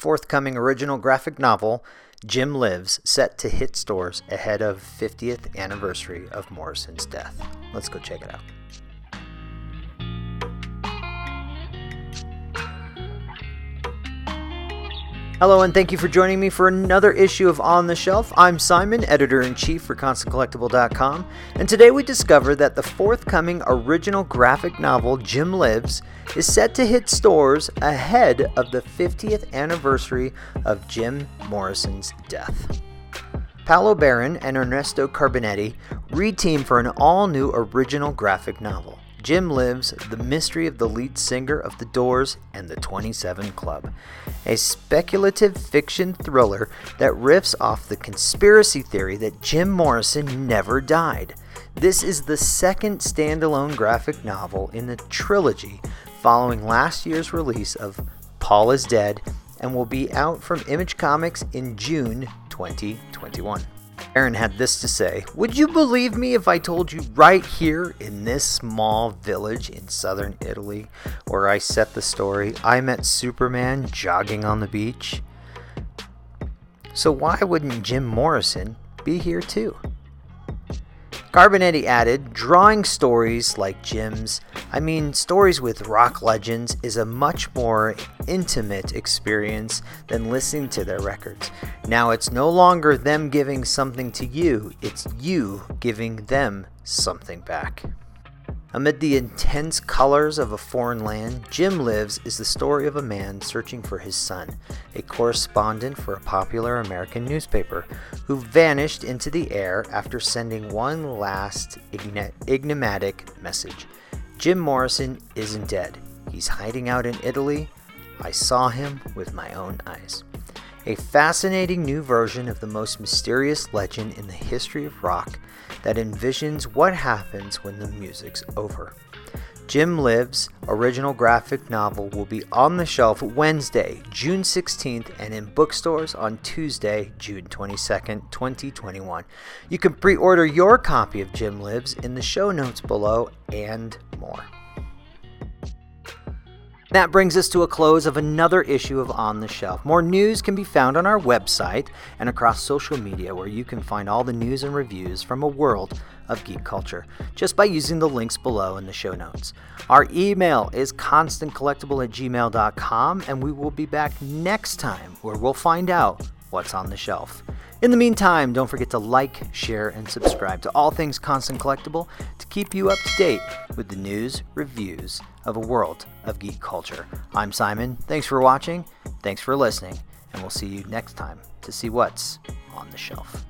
forthcoming original graphic novel, Jim Lives, set to hit stores ahead of 50th anniversary of Morrison's death. Let's go check it out. Hello, and thank you for joining me for another issue of On the Shelf. I'm Simon, editor in chief for ConstantCollectible.com, and today we discover that the forthcoming original graphic novel, Jim Lives, is set to hit stores ahead of the 50th anniversary of Jim Morrison's death. Paolo Baron and Ernesto Carbonetti reteam for an all new original graphic novel. Jim Lives, The Mystery of the Lead Singer of The Doors and the 27 Club, a speculative fiction thriller that riffs off the conspiracy theory that Jim Morrison never died. This is the second standalone graphic novel in the trilogy following last year's release of Paul is Dead and will be out from Image Comics in June 2021. Baron had this to say Would you believe me if I told you right here in this small village in southern Italy where I set the story, I met Superman jogging on the beach? So, why wouldn't Jim Morrison be here too? Carbonetti added, drawing stories like Jim's, I mean, stories with rock legends, is a much more intimate experience than listening to their records. Now it's no longer them giving something to you, it's you giving them something back. Amid the intense colors of a foreign land, Jim Lives is the story of a man searching for his son, a correspondent for a popular American newspaper, who vanished into the air after sending one last enigmatic message. Jim Morrison isn't dead. He's hiding out in Italy. I saw him with my own eyes. A fascinating new version of the most mysterious legend in the history of rock that envisions what happens when the music's over. Jim Lives' original graphic novel will be on the shelf Wednesday, June 16th, and in bookstores on Tuesday, June 22nd, 2021. You can pre order your copy of Jim Lives in the show notes below and more. That brings us to a close of another issue of On the Shelf. More news can be found on our website and across social media, where you can find all the news and reviews from a world of geek culture just by using the links below in the show notes. Our email is constantcollectible at gmail.com, and we will be back next time where we'll find out what's on the shelf. In the meantime, don't forget to like, share, and subscribe to All Things Constant Collectible to keep you up to date with the news, reviews of a world of geek culture. I'm Simon. Thanks for watching, thanks for listening, and we'll see you next time to see what's on the shelf.